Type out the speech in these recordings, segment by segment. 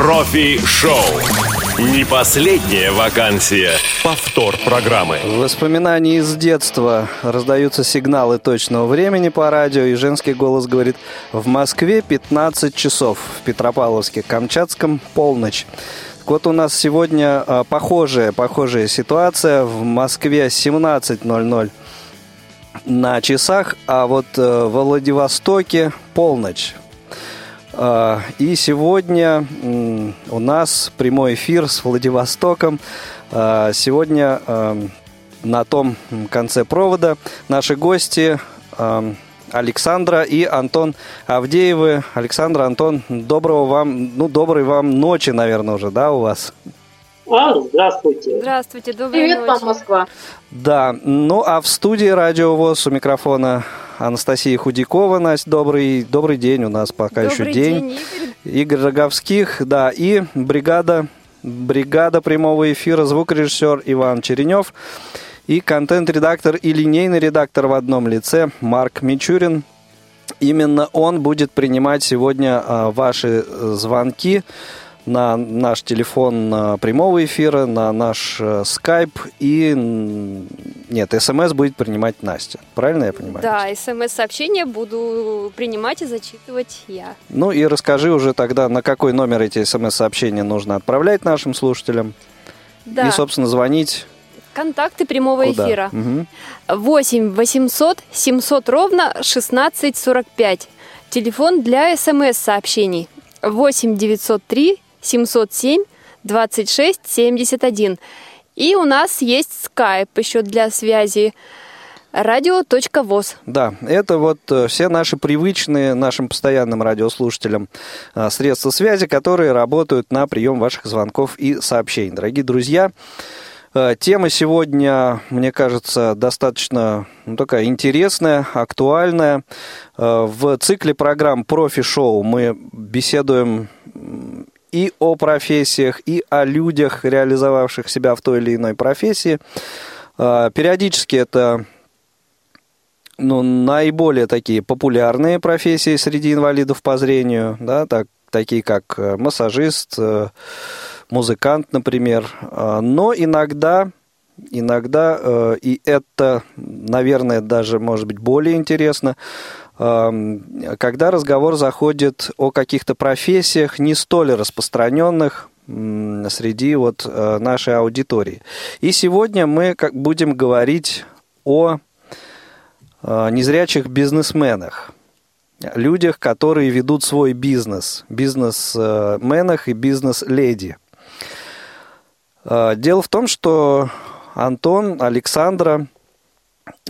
Профи-шоу. Не последняя вакансия. Повтор программы. Воспоминания из детства. Раздаются сигналы точного времени по радио, и женский голос говорит «В Москве 15 часов, в Петропавловске-Камчатском полночь». Вот у нас сегодня а, похожая, похожая ситуация. В Москве 17.00 на часах, а вот э, в Владивостоке полночь. А, и сегодня у нас прямой эфир с Владивостоком. А, сегодня а, на том конце провода наши гости Александра и Антон Авдеевы. Александр, Антон, доброго вам, ну, доброй вам ночи, наверное, уже, да, у вас? А, здравствуйте. Здравствуйте, доброй Привет ночи. вам, Москва. Да, ну а в студии Радио ВОЗ у микрофона Анастасия Худякова. Настя, добрый, добрый день у нас пока Добрый еще день. день, Игорь. Игорь Роговских, да, и бригада, бригада прямого эфира, звукорежиссер Иван Черенев и контент-редактор и линейный редактор в одном лице Марк Мичурин. Именно он будет принимать сегодня а, ваши э, звонки на наш телефон прямого эфира, на наш э, скайп и... м, Нет, смс будет принимать Настя. Правильно я понимаю? Да, смс-сообщения буду принимать и зачитывать я. Ну и расскажи уже тогда, на какой номер эти смс-сообщения нужно отправлять нашим слушателям. Да, И, собственно, звонить контакты прямого куда. эфира. Мгм. 8 800 700 ровно 1645. Телефон для смс-сообщений. 8 903 707 26 71. И у нас есть скайп еще для связи. Радио.воз. Да, это вот э, все наши привычные нашим постоянным радиослушателям э, средства связи, которые работают на прием ваших звонков и сообщений. Дорогие друзья, э, тема сегодня, мне кажется, достаточно ну, такая интересная, актуальная. В цикле программ «Профи-шоу» мы беседуем и о профессиях, и о людях, реализовавших себя в той или иной профессии. Э, Периодически это ну, наиболее такие популярные профессии среди инвалидов по зрению, да, так, такие как э, массажист, э, музыкант, например. А, Но иногда, иногда, э, и это, наверное, даже может быть более интересно, когда разговор заходит о каких-то профессиях не столь распространенных, среди вот э, нашей аудитории. И сегодня мы будем говорить о э, незрячих бизнесменах, людях, которые ведут свой бизнес, бизнесменах и бизнес-леди. Э, Дело в том, что Антон, Александра,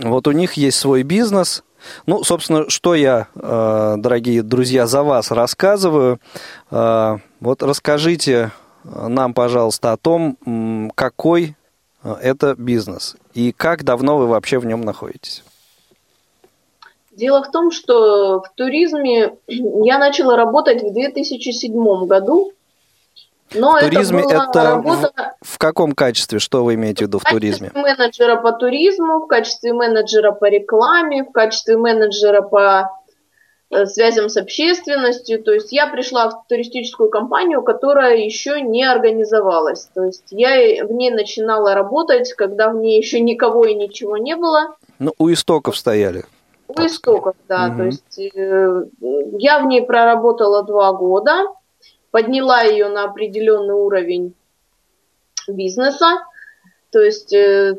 вот у них есть свой бизнес. Ну, собственно, что я, э, дорогие друзья, за вас рассказываю. Э, Вот расскажите нам, пожалуйста, о том, какой э, это бизнес и как давно вы вообще в нем находитесь. Дело в том, что в туризме я начала работать в 2007 году. Но В туризме это это работа в, в каком качестве, что вы имеете в виду в в качестве туризме? менеджера по туризму, в качестве менеджера по рекламе, в качестве менеджера по э, связям с общественностью. То есть я пришла в туристическую компанию, которая еще не организовалась. То есть я в ней начинала работать, когда в ней еще никого и ничего не было. Ну, у истоков стояли. У истоков, да. Мгм. То есть э, я в ней проработала два года, подняла ее на определенный уровень бизнеса, то есть э,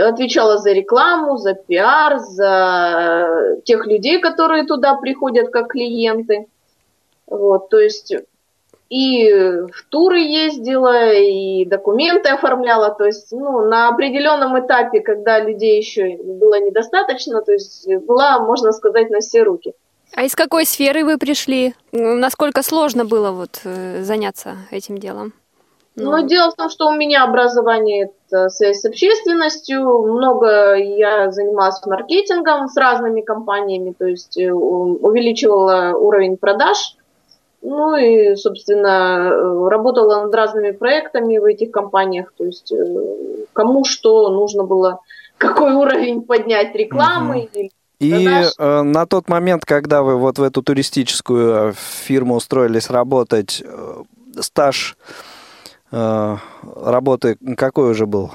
отвечала за рекламу, за пиар, за тех людей, которые туда приходят как клиенты. Вот, то есть и в туры ездила, и документы оформляла, то есть ну, на определенном этапе, когда людей еще было недостаточно, то есть была, можно сказать, на все руки. А из какой сферы вы пришли? М, Насколько сложно было вот э, заняться этим делом? Ну, Но дело в том, что у меня образование это связь с общественностью, много я занималась маркетингом с разными компаниями, то есть э, увеличивала уровень продаж, ну и, собственно, э, работала над разными проектами в этих компаниях, то есть кому что нужно было, какой уровень поднять рекламы или И э, на тот момент, когда вы вот в эту туристическую э, фирму устроились работать, э, стаж э, работы какой уже был?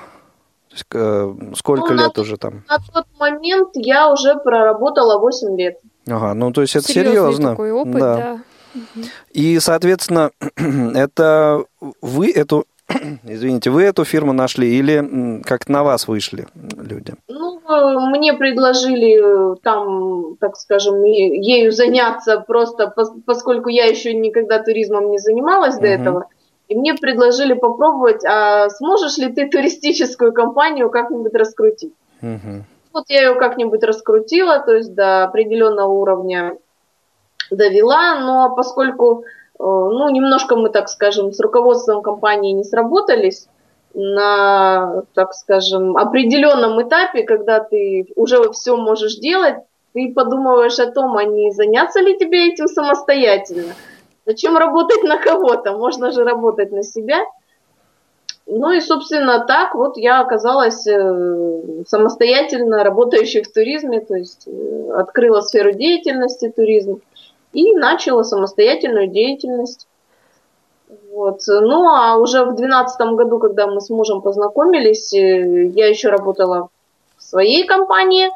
Э, сколько ну, лет на, уже там? На тот момент я уже проработала 8 лет. Ага, ну то есть это Серьезный серьезно. такой опыт, да. да. И, соответственно, это вы эту, извините, вы эту фирму нашли или как на вас вышли люди? Ну, мне предложили там, так скажем, ею заняться просто, поскольку я еще никогда туризмом не занималась до этого. И мне предложили попробовать, а сможешь ли ты туристическую компанию как-нибудь раскрутить? Угу. Вот я ее как-нибудь раскрутила, то есть до определенного уровня довела, но поскольку, э, ну, немножко мы, так скажем, с руководством компании не сработались, на, так скажем, определенном этапе, когда ты уже все можешь делать, ты подумываешь о том, а не заняться ли тебе этим самостоятельно. Зачем работать на кого-то? Можно же работать на себя. Ну и, собственно, так вот я оказалась э, самостоятельно работающей в туризме, то есть э, открыла сферу деятельности туризма и начала самостоятельную деятельность. Вот. Ну, а уже в 2012 году, когда мы с мужем познакомились, э, я еще работала в своей компании,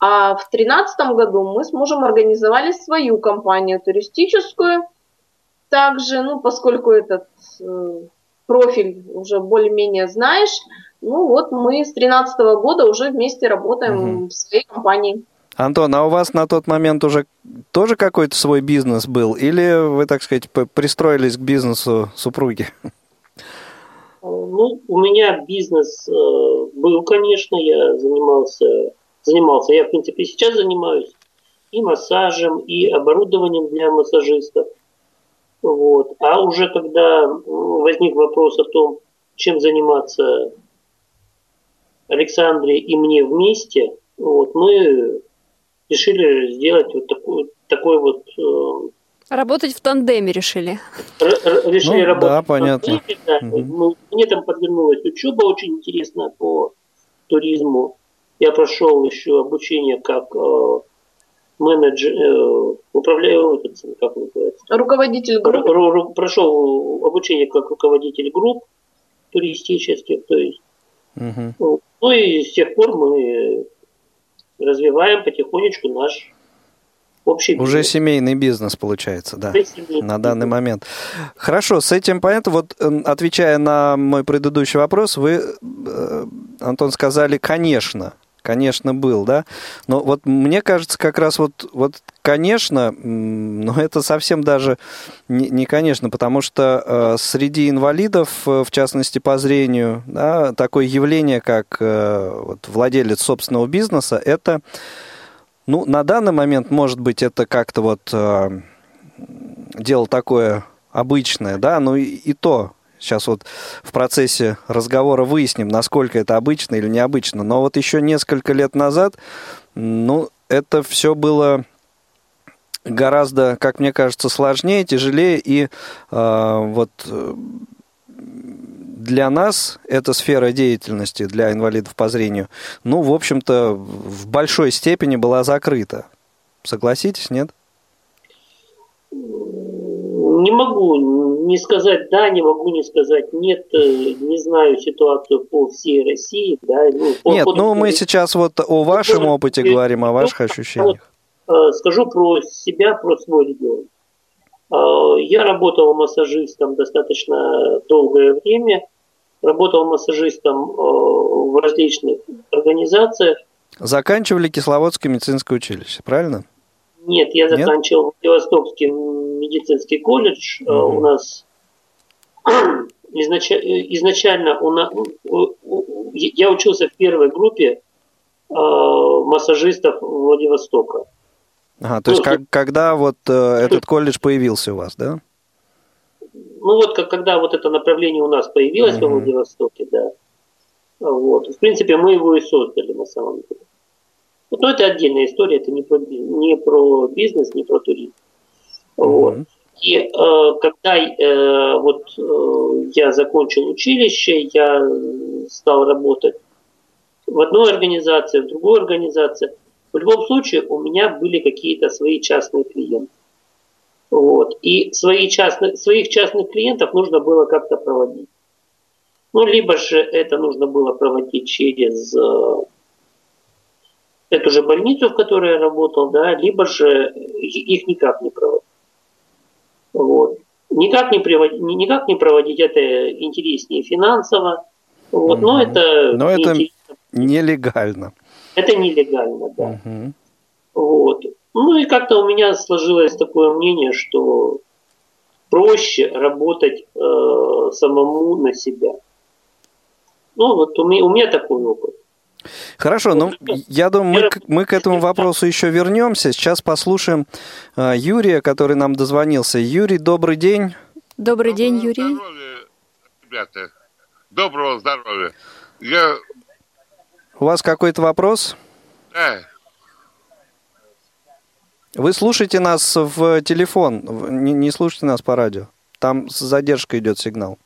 а в 2013 году мы с мужем организовали свою компанию туристическую. Также, ну, поскольку этот э, профиль уже более-менее знаешь, ну вот мы с 2013 года уже вместе работаем угу. в своей компании. Антон, а у вас на тот момент уже тоже какой-то свой бизнес был? Или вы, так сказать, пристроились к бизнесу супруги? Ну, у меня бизнес э, был, конечно, я занимался, занимался, я, в принципе, сейчас занимаюсь и массажем, и оборудованием для массажистов. Вот. А уже когда возник вопрос о том, чем заниматься Александре и мне вместе, вот, мы решили сделать вот такой, такой вот... Э, работать в тандеме решили. решили ну, работать да, понятно. Тандеме, да. Угу. Мне там подвернулась учеба очень интересная по туризму. Я прошел еще обучение как э, менеджер, э, управляю, как называется? Руководитель групп. Ру, ру, прошел обучение как руководитель групп туристических, то есть. Угу. Ну и с тех пор мы развиваем потихонечку наш общий Уже семейный бизнес получается, да, на данный момент. Хорошо, с этим понятно. Вот эм, отвечая на мой предыдущий вопрос, вы, э, Антон, сказали, конечно, конечно, был, да. Но вот мне кажется, как раз вот, вот конечно, но это совсем даже не, не конечно, потому что э, среди инвалидов, э, в частности по зрению, да, такое явление, как э, вот, владелец собственного бизнеса, это, ну, на данный момент, может быть, это как-то вот э, дело такое обычное, да, но и, и то Сейчас вот в процессе разговора выясним, насколько это обычно или необычно. Но вот еще несколько лет назад, ну, это все было гораздо, как мне кажется, сложнее, тяжелее. И э, вот для нас эта сфера деятельности для инвалидов по зрению, ну, в общем-то, в большой степени была закрыта. Согласитесь, нет? Не могу не сказать да, не могу не сказать нет, э, не знаю ситуацию по всей России. Да, ну, по, нет, ну мы сейчас вот о вашем по, опыте говорим, о ваших ощущениях. Э, скажу про себя, про свой регион. Э, я работал массажистом достаточно долгое время, работал массажистом в различных организациях. Заканчивали Кисловодское медицинское училище, правильно? Нет, я заканчивал Владивостокский медицинский колледж. Угу. У нас изначально у нас, я учился в первой группе массажистов Владивостока. Ага, то есть ну, как, когда вот э, этот колледж появился у вас, да? Ну вот как, когда вот это направление у нас появилось uh-huh. во Владивостоке, да. Вот. В принципе, мы его и создали на самом деле. Но это отдельная история, это не про, не про бизнес, не про туризм. Вот. И э, когда э, вот э, я закончил училище, я стал работать в одной организации, в другой организации. В любом случае у меня были какие-то свои частные клиенты. Вот. И свои частных, своих частных клиентов нужно было как-то проводить. Ну, либо же это нужно было проводить через э, эту же больницу, в которой я работал, да, либо же их никак не проводить. Вот. Никак не, приводить, никак не проводить это интереснее финансово, вот, угу. но это... Но это нелегально. Это нелегально, да. Угу. Вот. Ну и как-то у меня сложилось такое мнение, что проще работать э, самому на себя. Ну вот у меня, у меня такой опыт. Хорошо, ну я думаю, мы, мы к этому вопросу еще вернемся. Сейчас послушаем э, Юрия, который нам дозвонился. Юрий, добрый день. Добрый день, Юрий. Здоровья, ребята. Доброго здоровья. Я... У вас какой-то вопрос? Да. Вы слушаете нас в телефон, не, не слушайте нас по радио. Там с задержкой идет сигнал.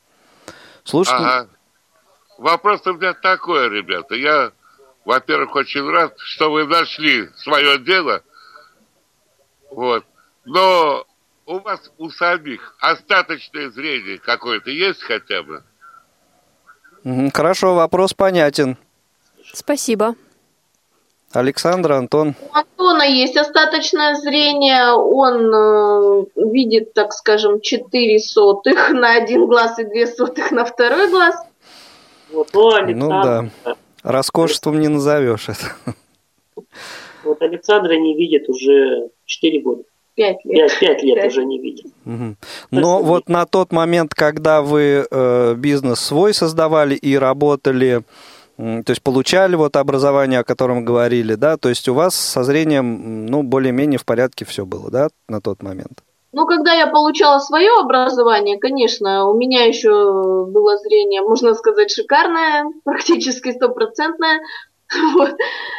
Слушайте. Ага. Вопрос у меня такой, ребята. Я, во-первых, очень рад, что вы нашли свое дело. Вот. Но у вас у самих остаточное зрение какое-то есть хотя бы? Хорошо, вопрос понятен. Спасибо. Александра, Антон. У Антона есть остаточное зрение. Он э, видит, так скажем, 4 сотых на один глаз и 2 сотых на второй глаз. Вот, ну, Александр... ну да. Роскошеством не назовешь это. Вот Александра не видит уже 4 года. Пять лет. Пять, пять лет 5. уже не видит. Угу. Но вот на тот момент, когда вы э, бизнес свой создавали и работали, то есть получали вот образование, о котором говорили, да, то есть у вас со зрением, ну, более-менее в порядке все было, да, на тот момент? Ну, когда я получала свое образование, конечно, у меня еще было зрение, можно сказать, шикарное, практически стопроцентное. Вот.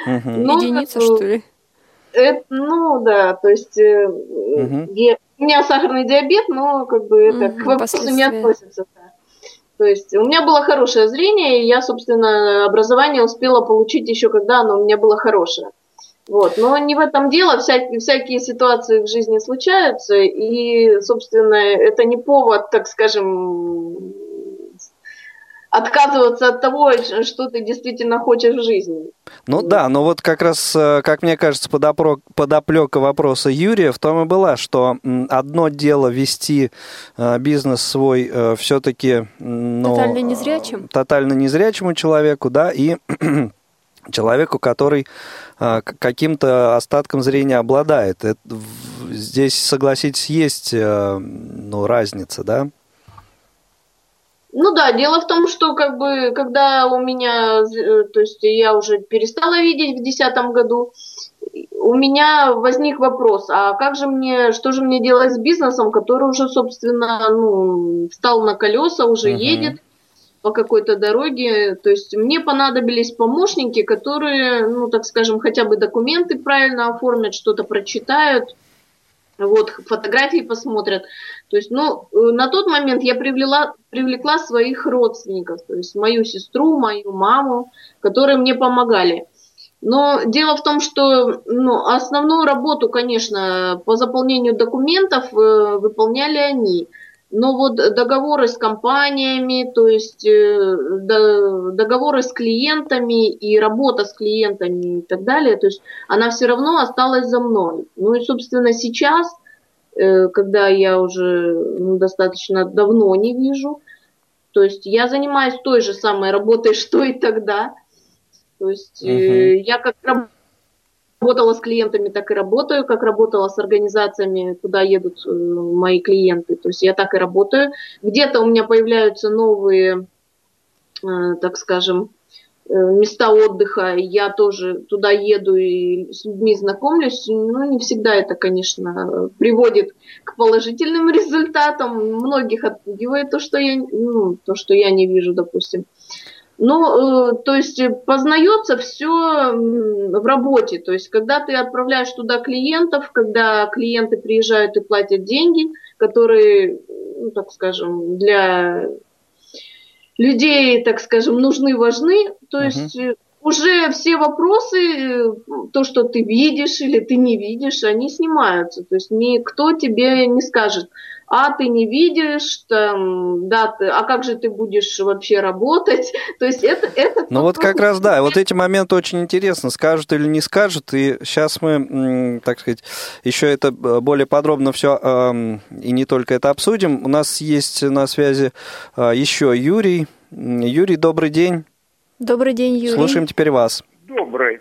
Угу. Но, Единица, что ли? Это, ну да, то есть угу. я, у меня сахарный диабет, но как бы это угу, к вопросу не относится. То есть у меня было хорошее зрение, и я, собственно, образование успела получить еще когда оно у меня было хорошее. Вот. Но не в этом дело, всякие, всякие ситуации в жизни случаются, и, собственно, это не повод, так скажем, отказываться от того, что ты действительно хочешь в жизни. Ну да, но вот как раз, э, как мне кажется, подоплека, подоплека вопроса Юрия в том и была, что одно дело вести э, бизнес свой э, все-таки... Ну, тотально незрячим. Тотально незрячему человеку, да, и человеку, который каким-то остатком зрения обладает. Это, здесь, согласитесь, есть ну, разница, да? Ну да, дело в том, что как бы, когда у меня, э, то есть я уже перестала видеть в десятом году, у меня возник вопрос, а как же мне, что же мне делать с бизнесом, который уже, собственно, ну, встал на колеса, уже uh-huh. едет по какой-то дороге. То есть мне понадобились помощники, которые, ну, так скажем, хотя бы документы правильно оформят, что-то прочитают, вот, фотографии посмотрят. То есть, ну, э, на тот момент я привлекла, привлекла своих родственников, то есть мою сестру, мою маму, которые мне помогали. Но дело в том, что ну, основную работу, конечно, по заполнению документов э, выполняли они. Но вот договоры с компаниями, то есть э, договоры с клиентами и работа с клиентами и так далее, то есть она все равно осталась за мной. Ну и, собственно, сейчас, когда я уже ну, достаточно давно не вижу, то есть я занимаюсь той же самой работой, что и тогда. То есть угу. я как работала с клиентами, так и работаю, как работала с организациями, куда едут э, мои клиенты. То есть я так и работаю. Где-то у меня появляются новые, э, так скажем, э, места отдыха, я тоже туда еду и с людьми знакомлюсь, но не всегда это, конечно, приводит к положительным результатам. Многих отпугивает то, что я, ну, то, что я не вижу, допустим. Ну, э, то есть познается все в работе. То есть, когда ты отправляешь туда клиентов, когда клиенты приезжают и платят деньги, которые, ну, так скажем, для людей, так скажем, нужны, важны, то есть uh-huh. Уже все вопросы, э, то, что ты видишь или ты не видишь, они снимаются. То есть никто тебе не скажет, а ты не видишь, там, да, ты, а как же ты будешь вообще работать? То есть это... это ну вот как раз, да, вот эти моменты очень интересно, скажут или не скажут, и сейчас мы, так сказать, еще это э, более подробно все, и не только это обсудим. У нас есть на связи а, еще Юрий. Юрий, добрый день. Добрый день, Юрий. Слушаем теперь вас. Добрый.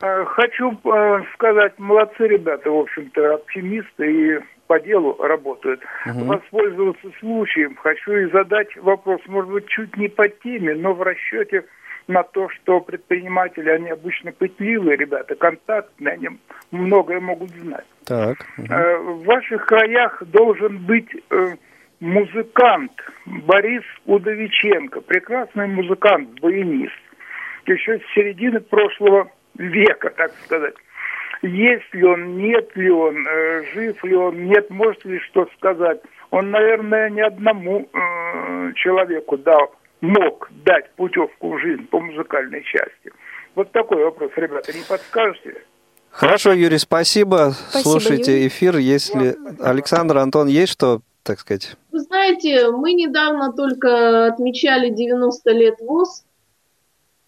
Э, хочу э, сказать, молодцы ребята, в общем-то, оптимисты и по делу работают. Угу. Воспользоваться случаем, хочу и задать вопрос, может быть, чуть не по теме, но в расчете на то, что предприниматели, они обычно пытливые ребята, контактные, они многое могут знать. Так. Угу. В ваших краях должен быть музыкант Борис Удовиченко, прекрасный музыкант, баянист, еще с середины прошлого века, так сказать есть ли он, нет ли он, э, жив ли он, нет, может ли что сказать. Он, наверное, ни одному э, человеку дал, мог дать путевку в жизнь по музыкальной части. Вот такой вопрос, ребята, не подскажете? Хорошо, Юрий, спасибо. спасибо Слушайте Юрий. эфир. Если Александр, Антон, есть что, так сказать? Вы знаете, мы недавно только отмечали 90 лет ВОЗ.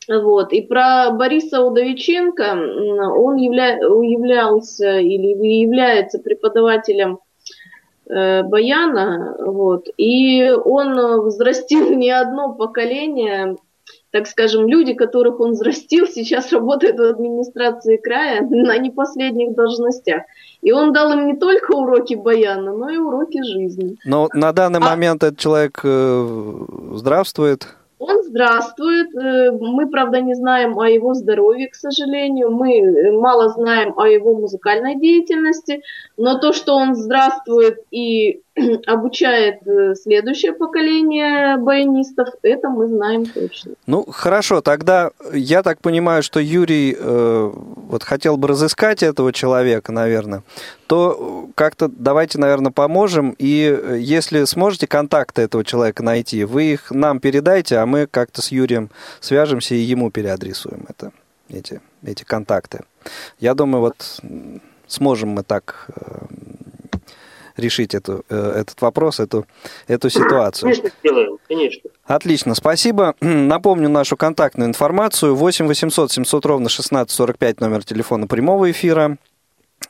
Вот. И про Бориса Удовиченко, он явля... являлся или является преподавателем э, Баяна, вот, и он взрастил не одно поколение, так скажем, люди, которых он взрастил, сейчас работают в администрации края на не последних должностях. И он дал им не только уроки баяна, но и уроки жизни. Но на данный а... момент этот человек э, здравствует? Он здравствует. Э, мы, правда, не знаем о его здоровье, к сожалению. Мы э, мало знаем о его музыкальной деятельности. Но то, что он здравствует и обучает э, следующее поколение баянистов, это мы знаем точно. Ну, хорошо, тогда я так понимаю, что Юрий э, вот хотел бы разыскать этого человека, наверное, то как-то давайте, наверное, поможем, и если сможете контакты этого человека найти, вы их нам передайте, а мы как-то с Юрием свяжемся и ему переадресуем это, эти, эти контакты. Я думаю, вот сможем мы так решить эту, э, этот вопрос, эту, эту ситуацию. Конечно, сделаем, конечно. Отлично, спасибо. Напомню нашу контактную информацию. 8 800 700 ровно 1645 номер телефона прямого эфира.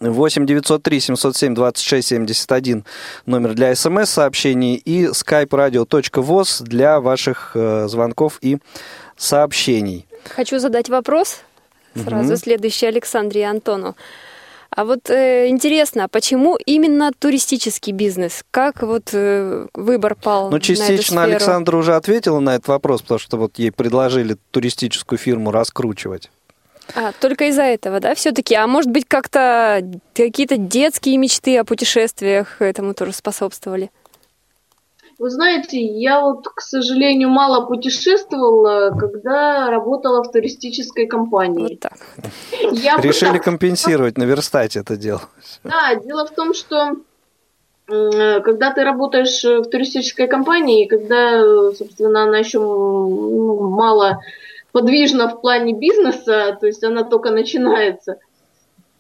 8 903 707 26 71 номер для смс-сообщений и skype-radio.voz для ваших э, звонков и сообщений. Хочу задать вопрос сразу угу. следующий Александре и Антону. А вот э, интересно, а почему именно туристический бизнес? Как вот э, выбор пал? Ну, частично на эту Александра уже ответила на этот вопрос, потому что вот ей предложили туристическую фирму раскручивать. А, только из-за этого, да, все-таки? А может быть, как-то какие-то детские мечты о путешествиях этому тоже способствовали? Вы знаете, я вот, к сожалению, мало путешествовала, когда работала в туристической компании. Вот так. Я Решили компенсировать, наверстать это дело. Да, дело в том, что когда ты работаешь в туристической компании, когда, собственно, она еще мало подвижна в плане бизнеса, то есть она только начинается,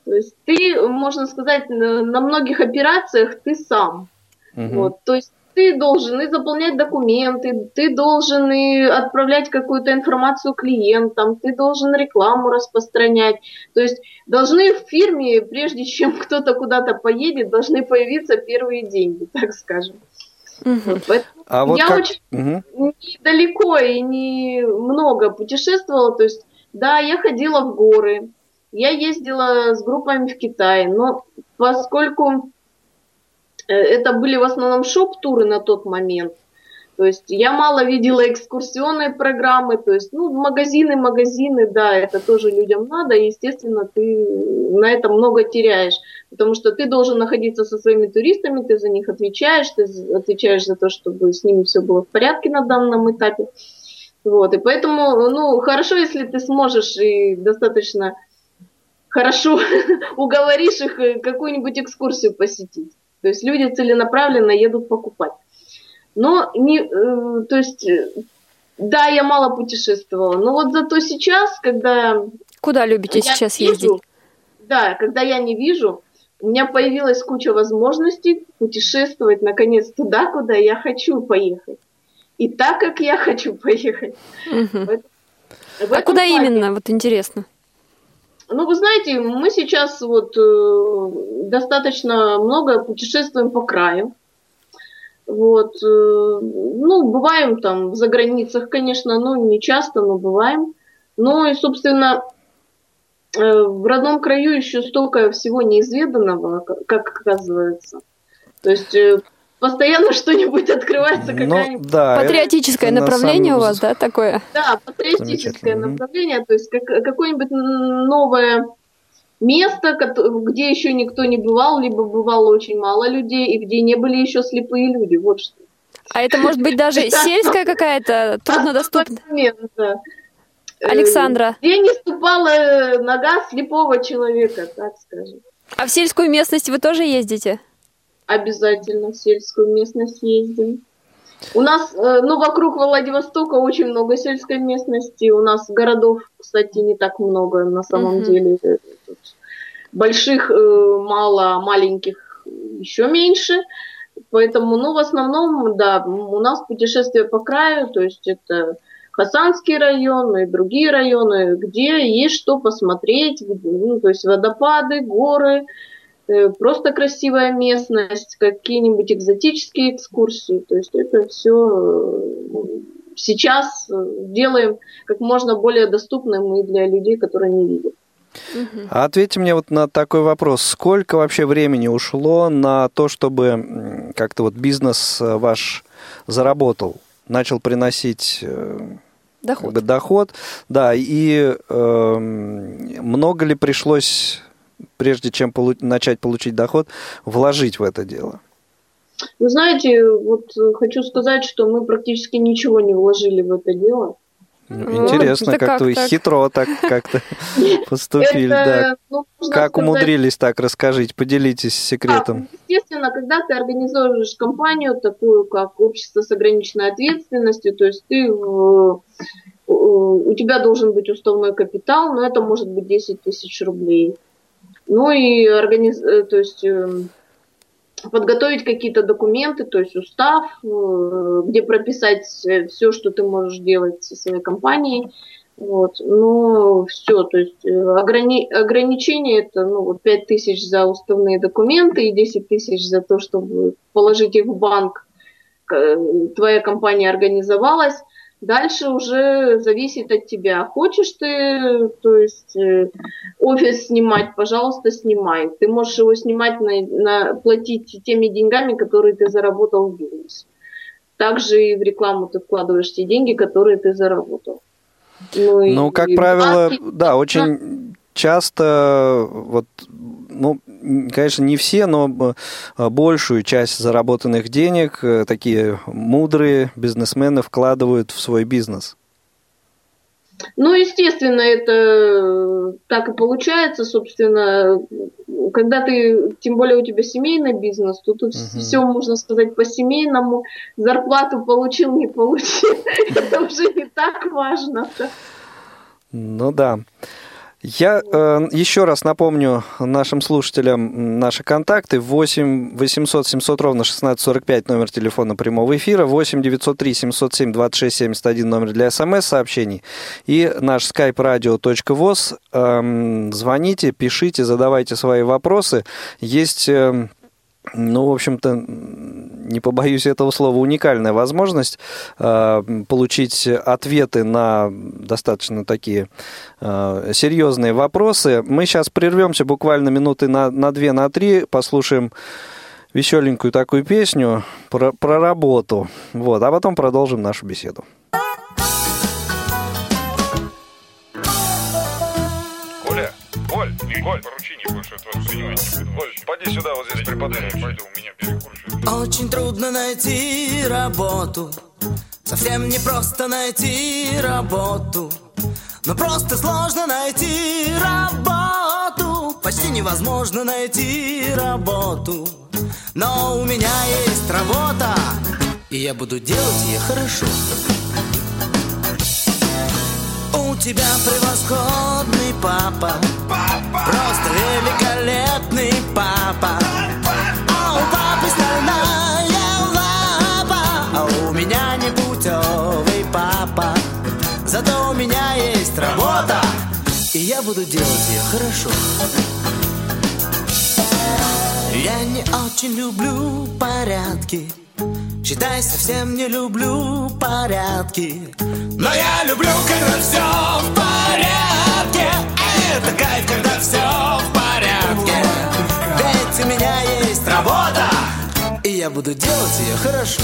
то есть ты, можно сказать, на многих операциях ты сам. Угу. Вот, то есть ты должен и заполнять документы, ты должен и отправлять какую-то информацию клиентам, ты должен рекламу распространять. То есть должны в фирме, прежде чем кто-то куда-то поедет, должны появиться первые деньги, так скажем. Угу. а вот я как... очень угу. недалеко и не много путешествовала. То есть, да, я ходила в горы, я ездила с группами в Китай, но поскольку это были в основном шоп-туры на тот момент. То есть я мало видела экскурсионные программы, то есть, ну, магазины, магазины, да, это тоже людям надо, и, естественно, ты на это много теряешь, потому что ты должен находиться со своими туристами, ты за них отвечаешь, ты отвечаешь за то, чтобы с ними все было в порядке на данном этапе. Вот, и поэтому, ну, хорошо, если ты сможешь и достаточно хорошо уговоришь их э, какую-нибудь экскурсию посетить. То есть люди целенаправленно едут покупать. Но не, э, то есть э, Да, я мало путешествовала. Но вот зато сейчас, когда... Куда любите сейчас вижу, ездить? Да, когда я не вижу, у меня появилась куча возможностей путешествовать, наконец, туда, куда я хочу поехать. И так, как я хочу поехать. Угу. В, в а куда плане... именно, вот интересно? Ну, вы знаете, мы сейчас вот э, достаточно много путешествуем по краю. Вот, э, ну, бываем там в заграницах, конечно, ну, не часто, но бываем. Ну и, собственно, э, в родном краю еще столько всего неизведанного, как оказывается. То есть э, постоянно что-нибудь открывается, ну, какая-нибудь... Да, Патриотическое направление у вас, да, такое? Да, патриотическое направление, то есть как, какое-нибудь новое место, где еще никто не бывал, либо бывало очень мало людей, и где не были еще слепые люди. Вот что. А это может быть даже сельская какая-то, труднодоступная? Александра. Где не ступала нога слепого человека, так скажем. А в сельскую местность вы тоже ездите? Обязательно в сельскую местность ездим. У нас, э, ну, вокруг Владивостока очень много сельской местности. У нас городов, кстати, не так много на самом uh-huh. деле. Больших э, мало, маленьких еще меньше. Поэтому, ну, в основном, да, у нас путешествие по краю, то есть это Хасанский район и другие районы, где есть что посмотреть, ну, то есть водопады, горы, Э, просто красивая местность, какие-нибудь экзотические экскурсии. То есть это все э, сейчас э, делаем как можно более доступным и для людей, которые не видят. А ответьте мне вот на такой вопрос. Сколько вообще времени ушло на то, чтобы как-то вот бизнес ваш заработал, начал приносить доход, как бы, доход да, и э, много ли пришлось прежде чем полу- начать получить доход, вложить в это дело? Вы знаете, вот э, хочу сказать, что мы практически ничего не вложили в это дело. Ну, интересно, ну, как, как вы так? хитро так как-то поступили, да. Ну, как умудрились так, расскажите, поделитесь секретом. естественно, когда ты организуешь компанию, такую как общество с ограниченной ответственностью, то есть ты у тебя должен быть уставной капитал, но это может быть 10 тысяч рублей. Ну и организ... Э, то есть эм, подготовить какие-то документы, то есть устав, э, где прописать все, что ты можешь делать со своей компанией. Вот. Но все, то есть э, ограни... ограничение это ну, вот 5 тысяч за уставные документы и 10 тысяч за то, чтобы положить их в банк, твоя компания организовалась. Дальше уже зависит от тебя. Хочешь ты, то есть э, офис снимать, пожалуйста, снимай. Ты можешь его снимать на, на платить теми деньгами, которые ты заработал в бизнес. Также и в рекламу ты вкладываешь те деньги, которые ты заработал. Ну, ну и, как и правило, банки, да, очень часто вот ну, конечно, не все, но э, большую часть заработанных денег э, такие мудрые бизнесмены вкладывают в свой бизнес. Ну, естественно, это так и получается, собственно, когда ты, тем более у тебя семейный бизнес, то тут угу. все можно сказать по-семейному, зарплату получил, не получил, это уже не так важно. Ну да. Я э, еще раз напомню нашим слушателям наши контакты. 8 800 700 ровно 1645 номер телефона прямого эфира, 8 903 707 26 71 номер для смс-сообщений и наш skype radio.voz. Эм, звоните, пишите, задавайте свои вопросы. Есть... Э, ну, в общем-то, не побоюсь этого слова, уникальная возможность э, получить ответы на достаточно такие э, серьезные вопросы. Мы сейчас прервемся буквально минуты на, на две, на три, послушаем веселенькую такую песню про, про работу, вот, а потом продолжим нашу беседу. Оль, Оль, поручение больше от вас принимать не буду. Оль, поди сюда, вот здесь преподай. Пойду, у меня перекур. Очень трудно найти работу. Совсем не просто найти работу. Но просто сложно найти работу. Почти невозможно найти работу. Но у меня есть работа, и я буду делать ее хорошо. У тебя превосходный папа, просто великолепный папа. А у папы стальная лапа, а у меня непутевый папа. Зато у меня есть работа, и я буду делать ее хорошо. Я не очень люблю порядки, считай, совсем не люблю порядки. Но я люблю, когда все в порядке. Это кайф, когда все в порядке. Ведь у меня есть работа, и я буду делать ее хорошо.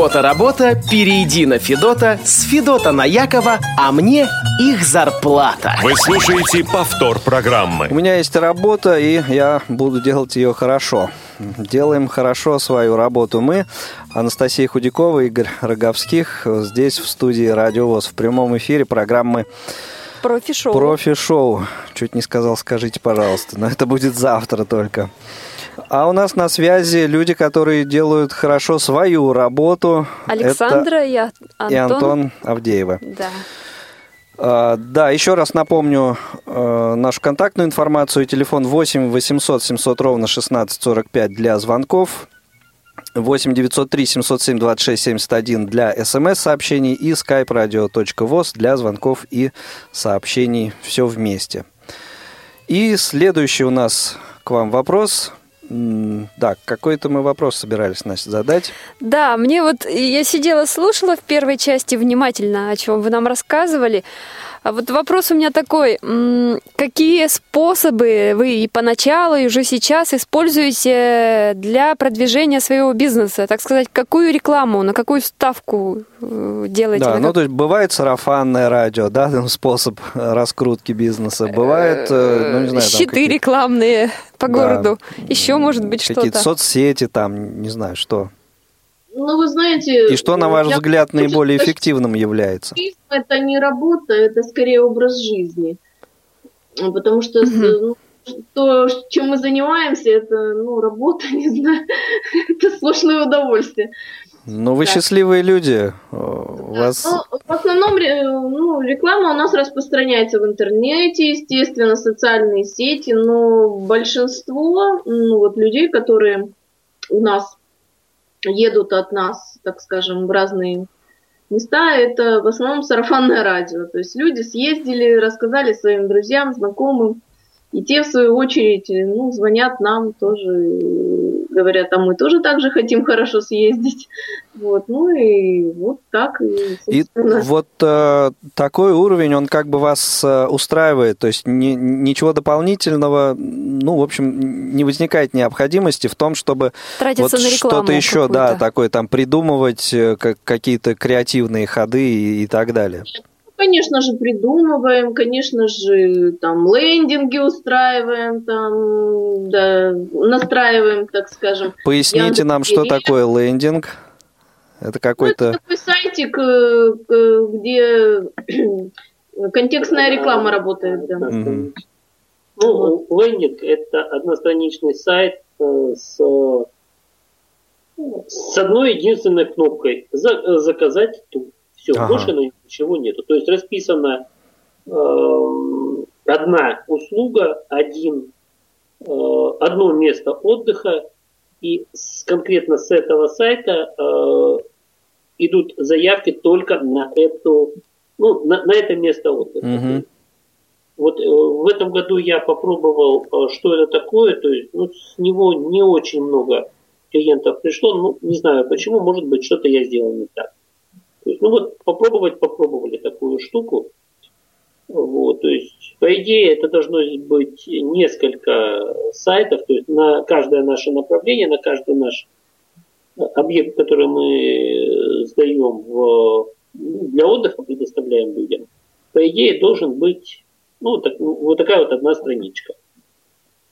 Работа, работа, перейди на Федота, с Федота на Якова, а мне их зарплата. Вы слушаете повтор программы. У меня есть работа, и я буду делать ее хорошо. Делаем хорошо свою работу мы, Анастасия Худякова, Игорь Роговских, здесь в студии Радио ВОЗ в прямом эфире программы Профи-шоу. Профи-шоу. Чуть не сказал, скажите, пожалуйста, но это будет завтра только. А у нас на связи люди, которые делают хорошо свою работу. Александра Это и Антон. и Антон Авдеева. Да. А, Да, еще раз напомню э, нашу контактную информацию. Телефон 8 800 700 ровно 1645 для звонков. 8 903 707 26 71 для смс-сообщений и skype-radio.voz для звонков и сообщений все вместе. И следующий у нас к вам вопрос. Да, какой-то мы вопрос собирались, Настя, задать. Да, мне вот я сидела, слушала в первой части внимательно, о чем вы нам рассказывали. А вот вопрос у меня такой: какие способы вы и поначалу, и уже сейчас используете для продвижения своего бизнеса? Так сказать, какую рекламу, на какую ставку э, делаете? Да, вы ну как- то есть бывает сарафанное радио, да, способ раскрутки бизнеса. Бывает, э, ну не знаю, щиты рекламные по городу. Еще может быть какие-то что-то. соцсети там, не знаю, что. Ну, вы знаете... И что, на ваш я взгляд, наиболее сказать, эффективным является? Это не работа, это скорее образ жизни. Потому что ну, то, чем мы занимаемся, это ну, работа, не знаю, это сплошное удовольствие. Ну, вы Да. счастливые люди. э, У вас... Ну, в основном ну, реклама у нас распространяется в интернете, естественно, социальные сети, но большинство ну, вот, людей, которые у нас едут от нас, так скажем, в разные места, это в основном сарафанное радио. То есть люди съездили, рассказали своим друзьям, знакомым, и те, в свою очередь, ну, звонят нам тоже, говорят, а мы тоже так же хотим хорошо съездить. Вот, ну и вот так. И, И вот э, такой уровень, он как бы вас э, устраивает, то есть ни- ничего дополнительного, ну, в общем, не возникает необходимости в том, чтобы Тратиться вот что-то еще, да, такое там придумывать, э, как, какие-то креативные ходы и, и так далее. Конечно же, придумываем, конечно же, там лендинги устраиваем, там, да, настраиваем, так скажем. Поясните нам, что такое лендинг. Это Ну, какой-то... это такой сайтик, э, э, где контекстная реклама работает, да. Мгм. Ну, лендинг – это одностраничный сайт э, с, с одной единственной кнопкой За- «Заказать тур». Все, Ага. больше ничего нету. То есть расписана эм, одна услуга, один, э, одно место отдыха, и с- конкретно с этого сайта э, идут заявки только на эту, ну, на, на это место отдыха. Мгм. Вот э, в этом году я попробовал, э, что это такое, то есть ну, с него не очень много клиентов пришло, ну не знаю почему, может быть что-то я сделал не так. То есть, ну вот попробовать попробовали такую штуку, вот, то есть по идее это должно быть несколько сайтов, то есть на каждое наше направление, на каждый наш э, объект, который мы сдаем в, ну, для отдыха, предоставляем людям, по идее должен быть ну, так, ну, вот такая вот одна страничка.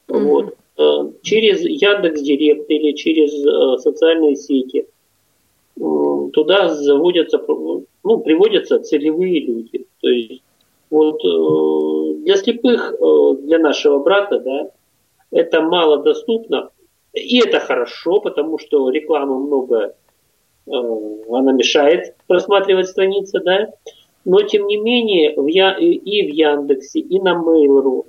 Мгм. Вот. Э, Через Яндекс Директ или через э, социальные сети э, туда заводятся, ну, приводятся целевые люди. То есть вот э, для слепых, э, для нашего брата, да, это мало доступно. И это хорошо, потому что рекламы много, э, она мешает просматривать страницы, да. Но тем не менее в Я- и в Яндексе, и на Mail.ru,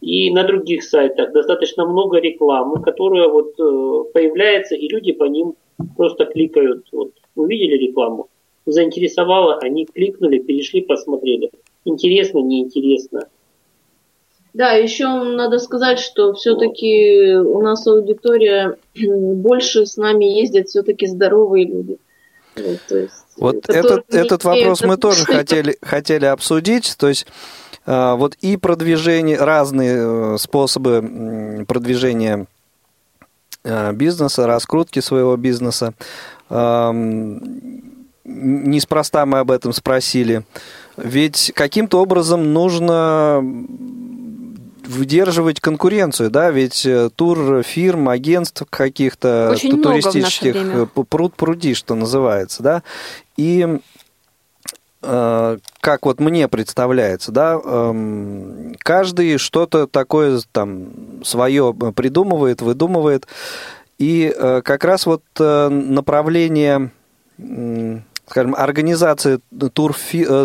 и на других сайтах достаточно много рекламы, которая вот э, появляется, и люди по ним просто кликают. Вот, увидели рекламу, заинтересовало, они кликнули, перешли, посмотрели. Интересно, неинтересно. Да, еще надо сказать, что все-таки у нас аудитория больше с нами ездят все-таки здоровые люди. Вот, то есть, Вот этот, этот вопрос мы тоже хотели, хотели обсудить. То есть вот и продвижение, разные э, способы продвижения э, бизнеса, раскрутки своего бизнеса. Ам, Неспроста мы об этом спросили. Ведь каким-то образом нужно выдерживать конкуренцию, да, ведь э, тур фирм, агентств каких-то туристических пруд пруди, что называется, да, и как вот мне представляется, да, эм, каждый что-то такое там свое придумывает, выдумывает, и э, как раз вот э, направление скажем, организации тур,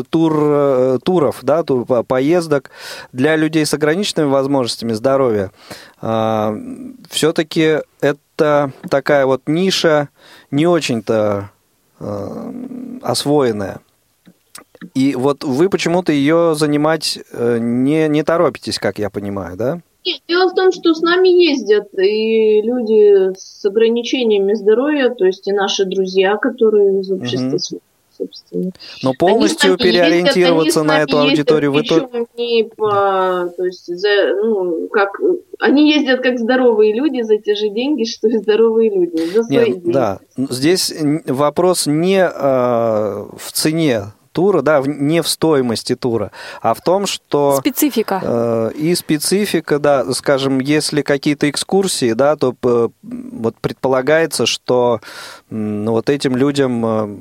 тур, э, туров, да, тур, по- поездок для людей с ограниченными возможностями здоровья, все-таки это такая вот ниша не очень-то э, освоенная. И вот вы почему-то ее занимать э, не, не торопитесь, как я понимаю, да? Нет, Дело в том, что с нами ездят и люди с ограничениями здоровья, то есть и наши друзья, которые из общества, с- собственно. Но полностью Они переориентироваться ездят, на они с эту аудиторию вы ездят, то- причем не по, то есть за, ну, как, они ездят как здоровые люди за те же деньги, что и здоровые люди, за свои Нет, деньги. да, здесь вопрос не э, в цене тура, да, в- не в стоимости тура, а в том, что Специфика. э, и специфика, да, скажем, если какие-то экскурсии, да, то п- вот предполагается, что ну, вот этим людям э,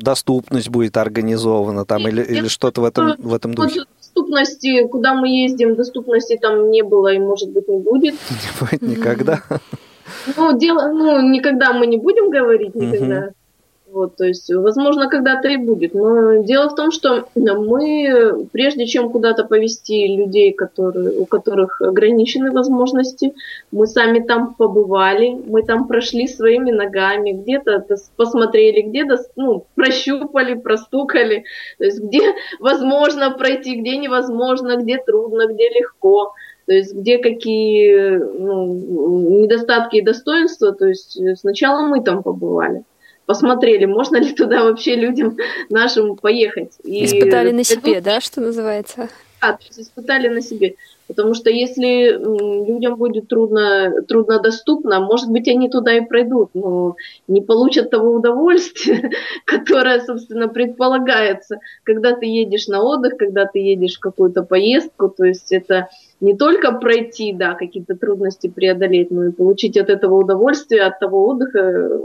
доступность будет организована там или, или что-то в этом, в этом духе. доступности, куда мы ездим, доступности там не было и, может быть, не будет. Не будет никогда. Ну, дело, ну, никогда мы не будем говорить, никогда. Вот, то есть, возможно, когда-то и будет. Но дело в том, что мы, прежде чем куда-то повести людей, которые, у которых ограничены возможности, мы сами там побывали, мы там прошли своими ногами, где-то посмотрели, где-то ну, прощупали, простукали, то есть где возможно пройти, где невозможно, где трудно, где легко. То есть где какие ну, недостатки и достоинства, то есть сначала мы там побывали посмотрели, можно ли туда вообще людям нашим поехать. И испытали на себе, да, что называется? Да, то есть испытали на себе. Потому что если людям будет трудно, трудно доступно, может быть, они туда и пройдут, но не получат того удовольствия, которое, собственно, предполагается, когда ты едешь на отдых, когда ты едешь в какую-то поездку. То есть это не только пройти, да, какие-то трудности преодолеть, но и получить от этого удовольствие, от того отдыха,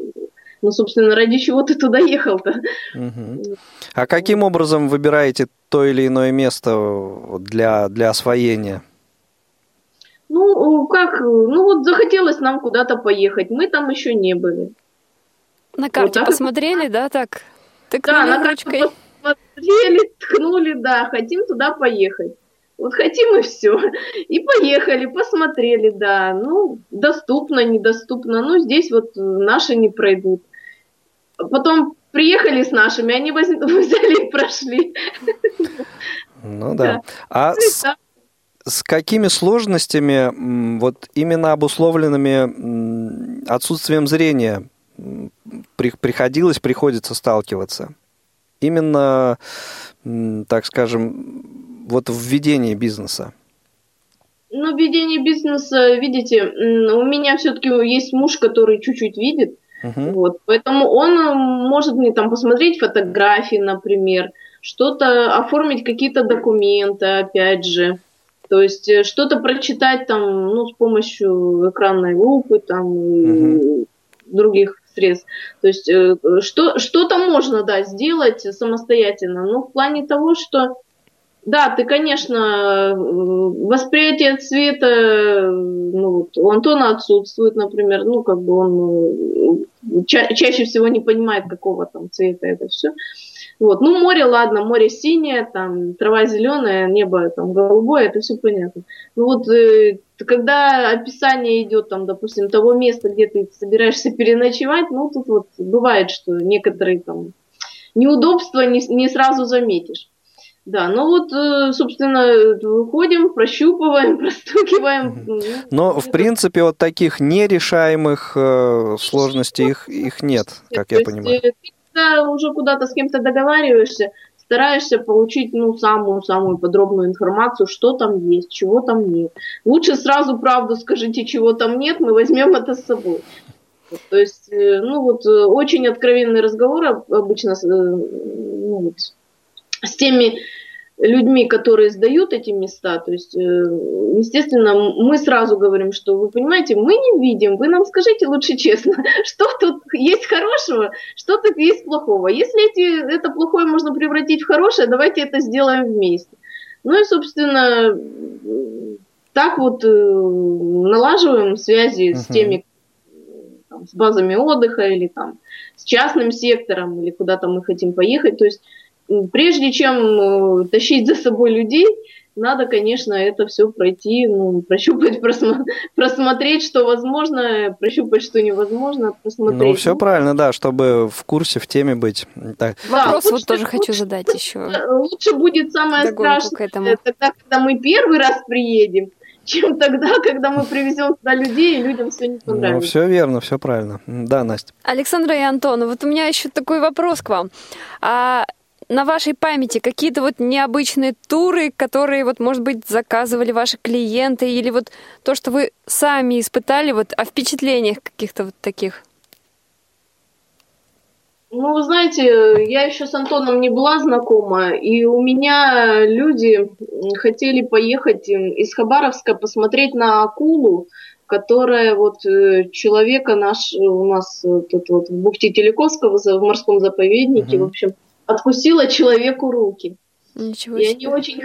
ну, собственно, ради чего ты туда ехал-то? Угу. А каким образом выбираете то или иное место для, для освоения? Ну, как, ну вот захотелось нам куда-то поехать, мы там еще не были. На карте вот посмотрели, да, так? Тыкнули да, на ручкой. посмотрели, ткнули, да, хотим туда поехать. Вот хотим и все. И поехали, посмотрели, да. Ну, доступно, недоступно. Ну, здесь вот наши не пройдут. Потом приехали с нашими, они взяли и прошли. Ну да. А ну с, с какими сложностями, вот именно обусловленными отсутствием зрения, приходилось, приходится сталкиваться? Именно, так скажем, вот в ведении бизнеса? Ну, ведение бизнеса, видите, у меня все-таки есть муж, который чуть-чуть видит, uh-huh. вот, поэтому он может мне там посмотреть фотографии, например, что-то оформить, какие-то документы, опять же, то есть э, что-то прочитать там, ну, с помощью экранной лупы, там, uh-huh. других средств. То есть э, что, что-то можно, да, сделать самостоятельно, но в плане того, что да, ты, конечно, восприятие цвета ну, у Антона отсутствует, например, ну, как бы он ча- чаще всего не понимает, какого там цвета это все. Вот. Ну, море, ладно, море синее, там, трава зеленая, небо там голубое, это все понятно. Ну вот, э, когда описание идет, там, допустим, того места, где ты собираешься переночевать, ну, тут вот бывает, что некоторые там неудобства не, не сразу заметишь. Да, ну вот, э, собственно, выходим, прощупываем, простукиваем. Ну, Но, в принципе, вот таких нерешаемых э, сложностей их, их нет, как я понимаю. Э, ты уже куда-то с кем-то договариваешься, стараешься получить, ну, самую-самую подробную информацию, что там есть, чего там нет. Лучше сразу правду скажите, чего там нет, мы возьмем это с собой. То есть, ну вот, очень откровенный разговор обычно ну, вот, с теми людьми, которые сдают эти места. То есть, э, естественно, мы сразу говорим, что вы понимаете, мы не видим, вы нам скажите лучше честно, что тут есть хорошего, что тут есть плохого. Если эти, это плохое можно превратить в хорошее, давайте это сделаем вместе. Ну и, собственно, так вот э, налаживаем связи uh-huh. с теми, там, с базами отдыха или там с частным сектором, или куда-то мы хотим поехать. То есть прежде чем э, тащить за собой людей, надо, конечно, это все пройти, ну, прощупать, просмотреть, что возможно, прощупать, что невозможно, просмотреть. Ну, все правильно, да, чтобы в курсе, в теме быть. Так. Вопрос да, вот тоже лучше, хочу задать еще. Лучше будет самое страшное, тогда, когда мы первый раз приедем, чем тогда, когда мы привезем сюда людей, и людям все не ну, понравится. Ну, все верно, все правильно. Да, Настя. Александра и Антон, вот у меня еще такой вопрос к вам. А на вашей памяти какие-то вот необычные туры, которые вот, может быть, заказывали ваши клиенты, или вот то, что вы сами испытали, вот о впечатлениях каких-то вот таких? Ну, вы знаете, я еще с Антоном не была знакома, и у меня люди хотели поехать из Хабаровска посмотреть на акулу, которая вот э, человека наш у нас тут вот в бухте Телековского в морском заповеднике, uh-huh. в общем, откусила человеку руки. Ничего и себе. они очень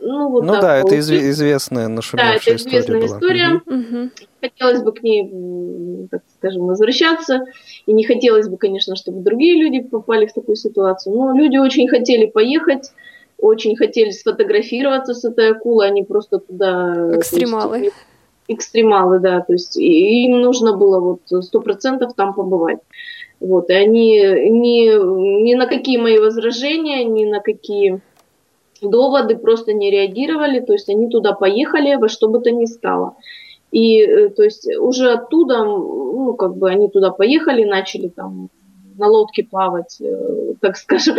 ну вот Ну так да, это получилось. изв- известная Да, нашумевшая это известная история была. история. Мгм. Хотелось бы к ней, так скажем, возвращаться. И не хотелось бы, конечно, чтобы другие люди попали в такую ситуацию. Но люди очень хотели поехать, очень хотели сфотографироваться с этой акулой. Они просто туда... то есть, Экстремалы. экстремалы, да, то есть и- им нужно было вот сто процентов там побывать. Вот, и они ни, ни на какие мои возражения, ни на какие доводы просто не реагировали, то есть они туда поехали во что бы то ни стало. И, э, то есть, уже оттуда, ну, как бы они туда поехали, начали там на лодке плавать, э, так скажем,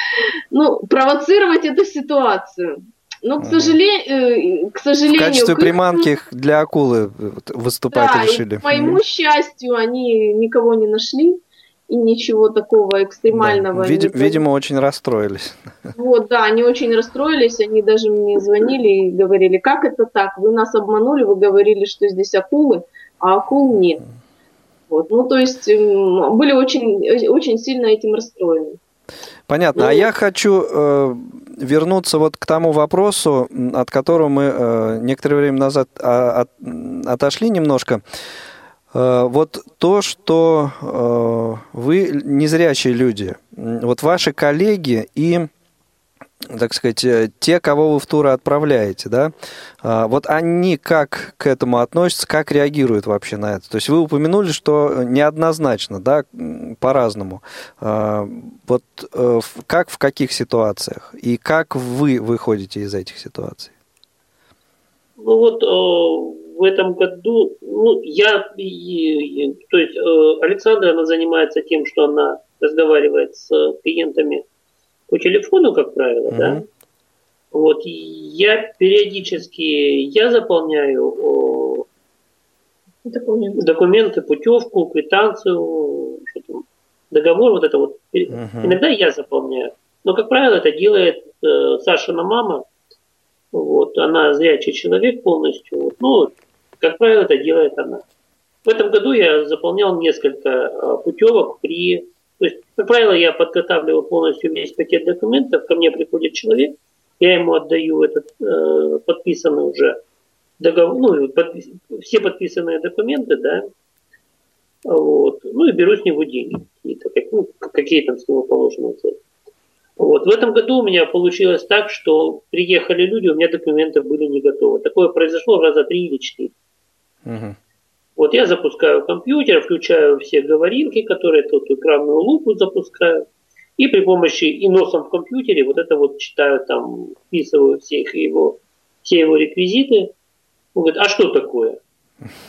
ну, провоцировать эту ситуацию. Но, к, сожалению, к В сожалению... качестве к приманки для акулы выступать да, решили. И, к моему счастью, они никого не нашли и ничего такого экстремального. Види- не видимо, очень расстроились. Вот, да, они очень расстроились, они даже мне звонили и говорили, как это так, вы нас обманули, вы говорили, что здесь акулы, а акул нет. Вот, ну, то есть были очень, очень сильно этим расстроены. Понятно. А я хочу э, вернуться вот к тому вопросу, от которого мы э, некоторое время назад а, от- отошли немножко. Э, вот то, что э, вы незрячие люди, вот ваши коллеги и так сказать, э, те, кого вы в туры отправляете, да, вот они как к этому относятся, как реагируют вообще на это? То есть вы упомянули, что неоднозначно, да, по-разному. Вот э, как в каких ситуациях и как вы выходите из этих ситуаций? Ну вот э, в этом году, ну, я, то есть э, Александра, она занимается тем, что она разговаривает с клиентами по телефону, как правило, да. Мгм. Вот, я периодически, я заполняю Документы. документы, путевку, квитанцию, договор, вот это вот. Мгм. Иногда я заполняю. Но, как правило, это делает э, Сашина мама. Вот, она зрячий человек полностью. Ну, как правило, это делает она. В этом году я заполнял несколько э, путевок при... То есть, как правило, я подготавливаю полностью весь пакет документов. Ко мне приходит человек, я ему отдаю этот э, подписанный уже договор, ну, подпис- все подписанные документы, да, вот, ну и беру с него деньги, какие-то, как- ну, какие там с него положены. Вот. В этом году у меня получилось так, что приехали люди, у меня документы были не готовы. Такое произошло раза три или четыре. Мгм. Вот я запускаю компьютер, включаю все говорилки, которые тут экранную лупу запускаю, и при помощи и носом в компьютере вот это вот читаю там, вписываю все их его, все его реквизиты. Он говорит, а что такое?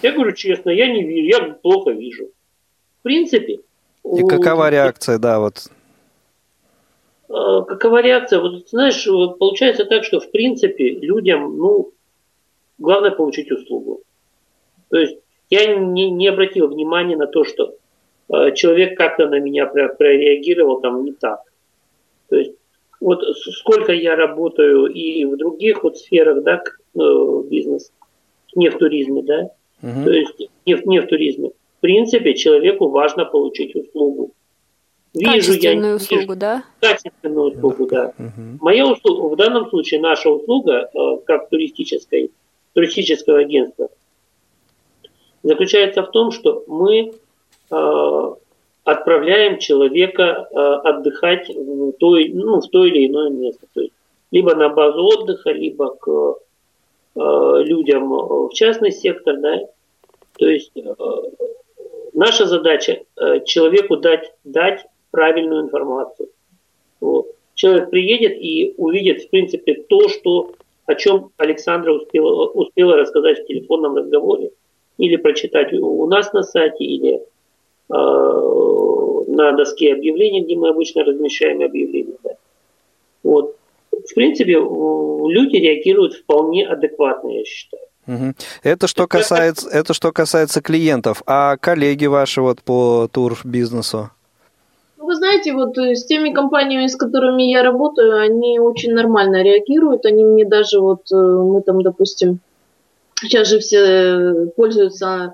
Я говорю честно, я не вижу, я плохо вижу. В принципе. И какова реакция, да, вот Э, какова реакция? Вот знаешь, вот получается так, что в принципе людям, ну, главное получить услугу. То есть я не, не обратил внимания на то, что э, человек как-то на меня про- прореагировал там не так. То есть вот сколько я работаю и в других вот сферах, да, к- э, бизнес, не в туризме, да, Мгм. то есть не в, не в туризме. В принципе, человеку важно получить услугу. Вижу я, Качественную вижу- услугу, да? качественную услугу, да. Мгм. Моя услуга, в данном случае наша услуга, э, как туристической, туристического агентства, заключается в том, что мы э, отправляем человека э, отдыхать в, той, ну, в то или иное место. То есть либо на базу отдыха, либо к э, людям в частный сектор, да. То есть наша задача человеку дать, дать правильную информацию. Вот. Человек приедет и увидит, в принципе, то, что, о чем Александра успела, успела рассказать в телефонном разговоре, или прочитать у нас на сайте, или э, на доске объявлений, где мы обычно размещаем объявления. да. Вот. В принципе, люди реагируют вполне адекватно, я считаю. Это что касается, это что касается клиентов, а коллеги ваши вот по тур-бизнесу? Ну, вы знаете, вот э, с теми компаниями, с которыми я работаю, они очень нормально реагируют. Они мне даже вот, э, мы там, допустим, сейчас же все э, пользуются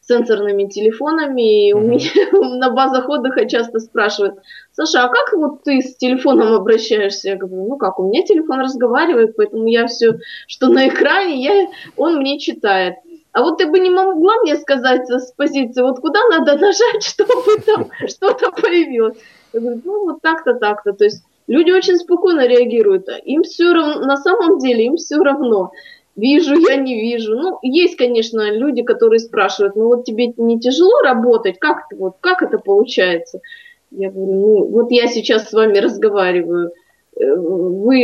сенсорными телефонами, и у меня на базах отдыха часто спрашивают, Саша, а как вот ты с телефоном обращаешься? Я говорю, ну как, у меня телефон разговаривает, поэтому я все, что на экране, я, он мне читает. А вот ты бы не могла мне сказать с позиции, вот куда надо нажать, чтобы там что-то появилось? Я говорю, ну вот так-то, так-то. То есть люди очень спокойно реагируют. Им все равно, на самом деле им все равно. Вижу, я не вижу. Ну, есть, конечно, люди, которые спрашивают, ну вот тебе не тяжело работать? Как, вот, как это получается? Я говорю, ну вот я сейчас с вами разговариваю. Э, вы,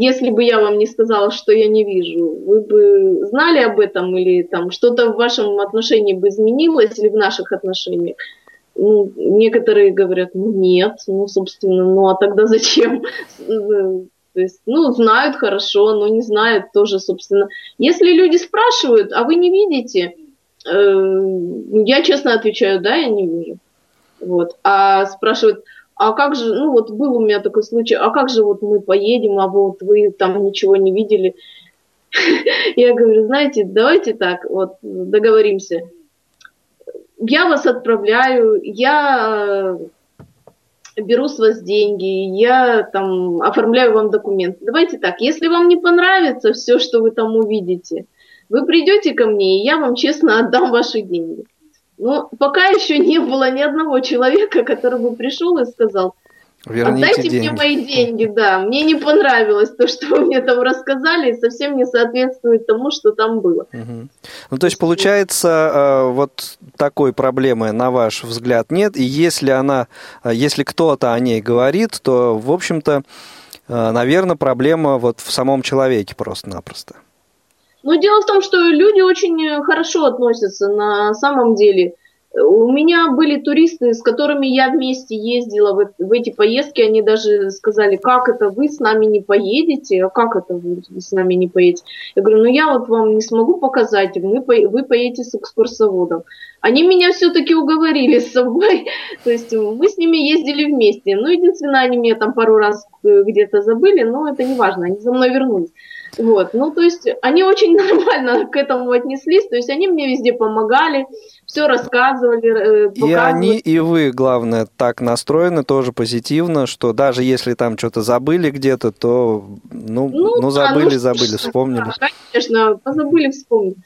если бы я вам не сказала, что я не вижу, вы бы знали об этом или там что-то в вашем отношении бы изменилось или в наших отношениях? Ну, некоторые говорят, ну нет, ну, собственно, ну а тогда зачем? То есть, ну, знают хорошо, но не знают тоже, собственно. Если люди спрашивают, а вы не видите, э, я честно отвечаю, да, я не вижу. Вот. А спрашивают, а как же, ну вот был у меня такой случай, а как же вот мы поедем, а вот вы там ничего не видели? Я говорю, знаете, давайте так, вот договоримся. Я вас отправляю, я беру с вас деньги, я там оформляю вам документы. Давайте так, если вам не понравится все, что вы там увидите, вы придете ко мне, и я вам честно отдам ваши деньги. Ну, пока еще не было ни одного человека, который бы пришел и сказал, Верните Отдайте деньги. мне мои деньги, да. Мне не понравилось то, что вы мне там рассказали, и совсем не соответствует тому, что там было. Угу. Ну, то есть, получается, э, вот такой проблемы, на ваш взгляд, нет. И если она, э, если кто-то о ней говорит, то, в общем-то, э, наверное, проблема вот в самом человеке просто-напросто. Но дело в том, что люди очень хорошо относятся на самом деле. У меня были туристы, с которыми я вместе ездила в, в эти поездки, они даже сказали, как это вы с нами не поедете, а как это вы с нами не поедете? Я говорю, ну я вот вам не смогу показать, вы, вы поедете с экскурсоводом. Они меня все-таки уговорили с собой, то есть мы с ними ездили вместе. Ну, единственное, они меня там пару раз э, где-то забыли, но это не важно, они за мной вернулись. Вот, ну, то есть они очень нормально к этому отнеслись, то есть они мне везде помогали, все рассказывали, показывали. Э, и они, и вы, главное, так настроены тоже позитивно, что даже если там что-то забыли где-то, то, ну, ну, ну забыли, да, ну, забыли, вспомнили. Да, конечно, позабыли, вспомнили.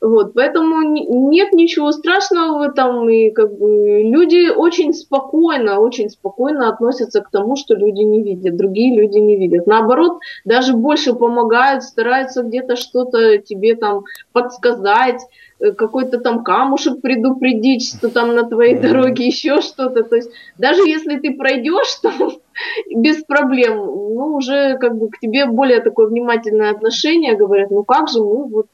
Вот, поэтому нет ничего страшного в этом, и как бы люди очень спокойно, очень спокойно относятся к тому, что люди не видят, другие люди не видят. Наоборот, даже больше помогают, стараются где-то что-то тебе там подсказать, э, какой-то там камушек предупредить, что там на твоей дороге еще что-то. То есть даже если ты пройдешь там без проблем, ну уже как бы к тебе более такое внимательное отношение, говорят, ну как же мы вот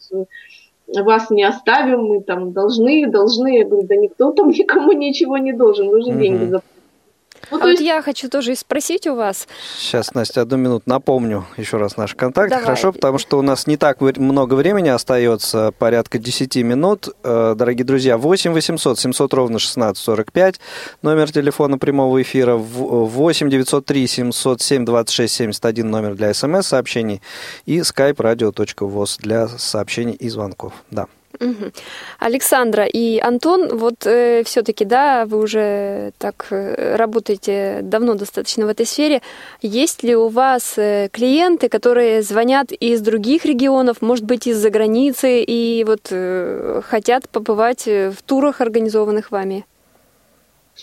вас не оставим, мы там должны, должны. Я говорю, да никто там никому ничего не должен, вы же угу. деньги заплатили. Ну, а есть... вот я хочу тоже спросить у вас. Сейчас, Настя, одну минуту напомню еще раз наш контакт. Давай. Хорошо, потому что у нас не так много времени остается, порядка 10 минут. Э, дорогие друзья, 8 800 700 ровно 16 45, номер телефона прямого эфира, 8 903 707 26 71, номер для смс-сообщений и skype radio.voz для сообщений и звонков. Да. Александра и Антон, вот э, все-таки, да, вы уже так э, работаете давно достаточно в этой сфере. Есть ли у вас э, клиенты, которые звонят из других регионов, может быть, из-за границы, и вот э, хотят побывать в турах, организованных вами?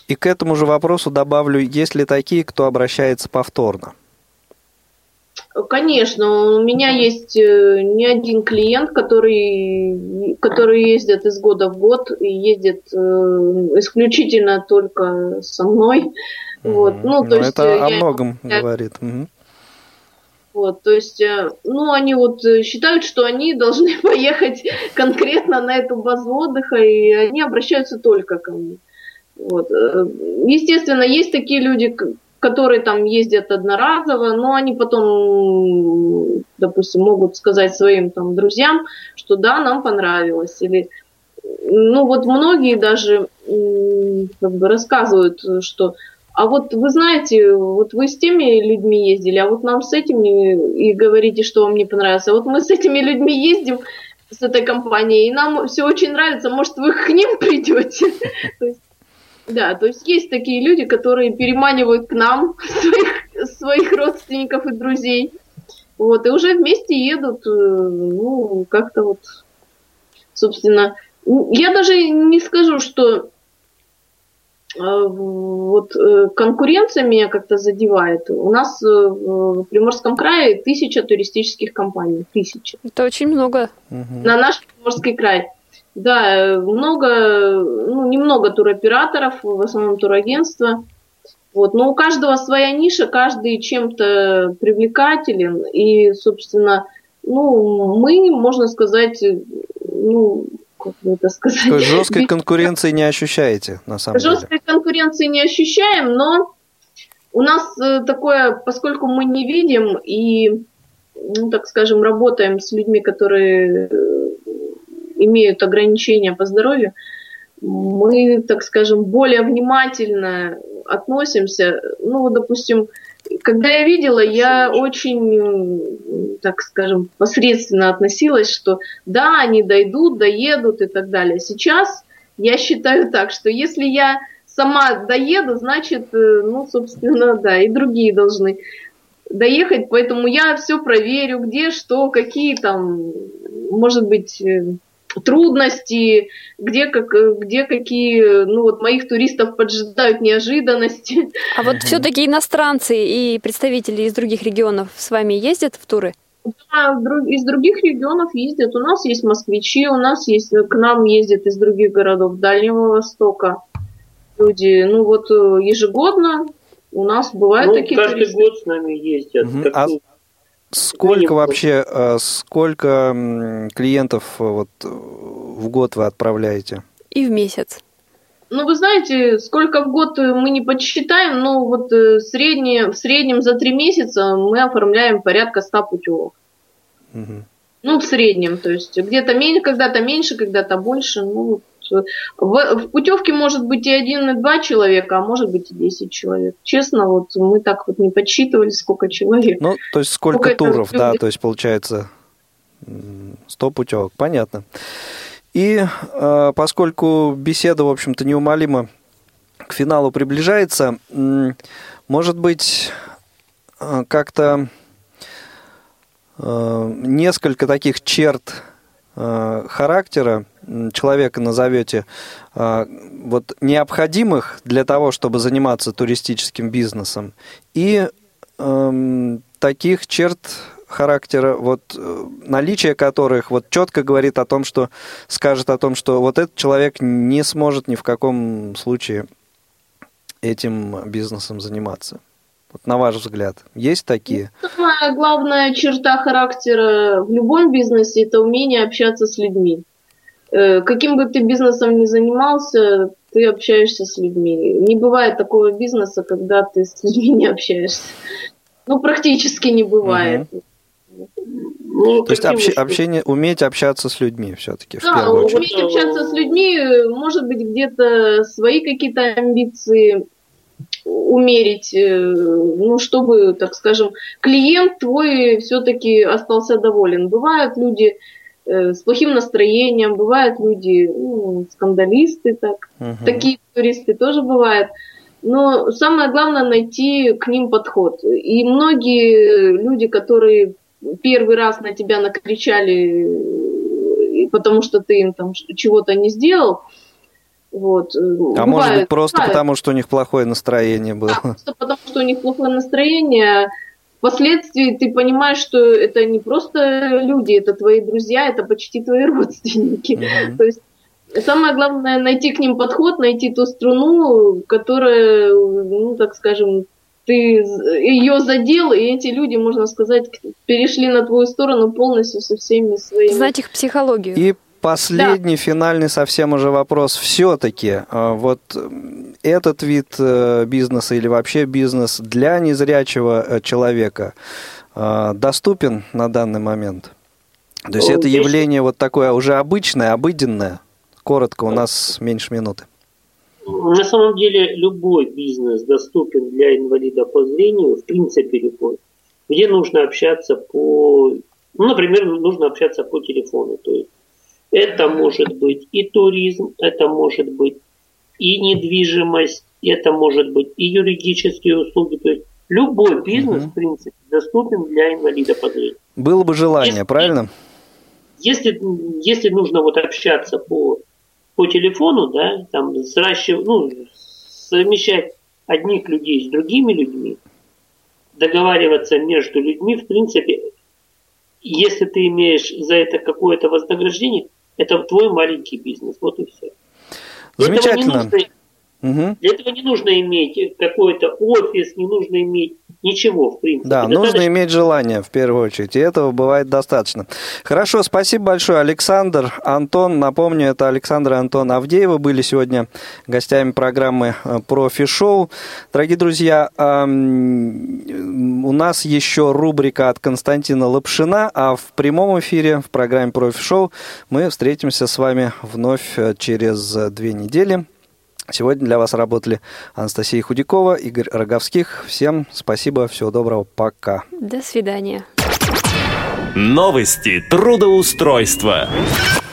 И к этому же вопросу добавлю, есть ли такие, кто обращается повторно? Конечно, у меня есть э, не один клиент, который, который ездит из года в год и ездит э, исключительно только со мной. Mm-hmm. Вот, ну, то есть это я, о многом я, говорит. Mm-hmm. Вот, то есть, э, ну, они вот считают, что они должны поехать конкретно на эту базу отдыха, и они обращаются только ко мне. Вот. Естественно, есть такие люди, которые там ездят одноразово, но они потом, допустим, могут сказать своим там друзьям, что да, нам понравилось. Или, ну вот многие даже как бы рассказывают, что а вот вы знаете, вот вы с теми людьми ездили, а вот нам с этими и говорите, что вам не понравилось. А вот мы с этими людьми ездим, с этой компанией, и нам все очень нравится, может, вы к ним придете? Да, то есть есть такие люди, которые переманивают к нам своих, своих родственников и друзей. Вот, и уже вместе едут, э, ну, как-то вот, собственно, я даже не скажу, что э, вот э, конкуренция меня как-то задевает. У нас в Приморском крае тысяча туристических компаний. Тысяча. Это очень много. На наш Приморский край. Да, много, ну, немного туроператоров, в основном турагентства. Вот. Но у каждого своя ниша, каждый чем-то привлекателен. И, собственно, ну, мы, можно сказать, ну, как бы это сказать... То есть жесткой конкуренции не ощущаете, на самом деле? Жесткой конкуренции не ощущаем, но у нас э, такое, поскольку мы не видим и, ну, так скажем, работаем с людьми, которые э, имеют ограничения по здоровью, мы, так скажем, более внимательно относимся. Ну, допустим, когда я видела, я очень, так скажем, посредственно относилась, что да, они дойдут, доедут и так далее. Сейчас я считаю так, что если я сама доеду, значит, э, ну, собственно, да, и другие должны доехать, поэтому я все проверю, где что, какие там, может быть, э, трудности, где, как, где какие, ну вот моих туристов поджидают неожиданности. А вот все-таки иностранцы и представители из других регионов с вами ездят в туры? Да, из других регионов ездят. У нас есть москвичи, у нас есть, к нам ездят из других городов Дальнего Востока люди. Ну вот э, ежегодно у нас бывают ну, такие каждый туристы. год с нами ездят. Угу. А Сколько вообще, э, сколько клиентов э, вот в год вы отправляете? И в месяц. Ну, вы знаете, сколько в год мы не подсчитаем, но вот э, среднее, в среднем за три месяца мы оформляем порядка 100 путевок. Угу. Ну, в среднем, то есть где-то меньше, когда-то меньше, когда-то больше. Ну, в, в путевке может быть и один, и два человека, а может быть и десять человек. Честно, вот мы так вот не подсчитывали, сколько человек. Ну, то есть сколько, сколько туров, да, то есть получается 100 путевок, понятно. И э, поскольку беседа, в общем-то, неумолимо к финалу приближается, может быть, э, как-то э, несколько таких черт характера человека назовете э, вот необходимых для того, чтобы заниматься туристическим бизнесом, и э, таких черт характера, вот э, наличие которых вот четко говорит о том, что скажет о том, что вот этот человек не сможет ни в каком случае этим бизнесом заниматься. Вот на ваш взгляд, есть такие? Самая главная черта характера в любом бизнесе – это умение общаться с людьми. Э, каким бы ты бизнесом ни занимался, ты общаешься с людьми. Не бывает такого бизнеса, когда ты с людьми не общаешься. Ну, практически не бывает. Угу. Ну, То есть общ, общение, уметь общаться с людьми все-таки да, уметь общаться с людьми, может быть, где-то свои какие-то амбиции умерить, э, ну, чтобы, так скажем, клиент твой все-таки остался доволен. Бывают люди э, с плохим настроением, бывают люди ну, скандалисты, так, угу. такие туристы тоже бывают. Но самое главное найти к ним подход. И многие люди, которые первый раз на тебя накричали, потому что ты им там чего-то не сделал. Вот. А бывает, может быть просто бывает. потому, что у них плохое настроение было? Да, просто потому, что у них плохое настроение. Впоследствии ты понимаешь, что это не просто люди, это твои друзья, это почти твои родственники. Угу. То есть самое главное найти к ним подход, найти ту струну, которая, ну, так скажем, ты ее задел, и эти люди, можно сказать, перешли на твою сторону полностью со всеми своими. Знать их психологию. И последний, да. финальный совсем уже вопрос. Все-таки а, вот этот вид э, бизнеса или вообще бизнес для незрячего э, человека доступен на данный момент? То есть ну, это явление вот такое уже обычное, обыденное? Коротко, у нас меньше минуты. На самом деле любой бизнес доступен для инвалида по зрению, в принципе любой, где нужно общаться по, ну, например, нужно общаться по телефону. То есть это может быть и туризм, это может быть и недвижимость, это может быть и юридические услуги, то есть любой бизнес, в принципе, доступен для инвалида по зрению. Было бы желание, Если- правильно? Если, если нужно вот общаться по, по телефону, да, там сращивать, ну, совмещать одних людей с другими людьми, договариваться между людьми, в принципе, если ты имеешь за это какое-то вознаграждение, это твой маленький бизнес, вот и все. Для этого не Замечательно. нужно- Мгм. для этого не нужно иметь какой-то офис, не нужно иметь ничего, в принципе. Да, нужно Достаточно иметь желание в первую очередь, и этого бывает достаточно. Хорошо, спасибо большое, Александр. Антон, напомню, это Александр и Антон Авдеева были сегодня гостями программы э, «Профи-шоу». Дорогие друзья, у нас еще рубрика от Константина Лапшина, а в прямом эфире в программе «Профи-шоу» мы встретимся с вами вновь э, через э, две недели. Сегодня для вас работали Анастасия Худякова, Игорь Роговских. Всем спасибо, всего доброго, пока. До свидания. Новости трудоустройства.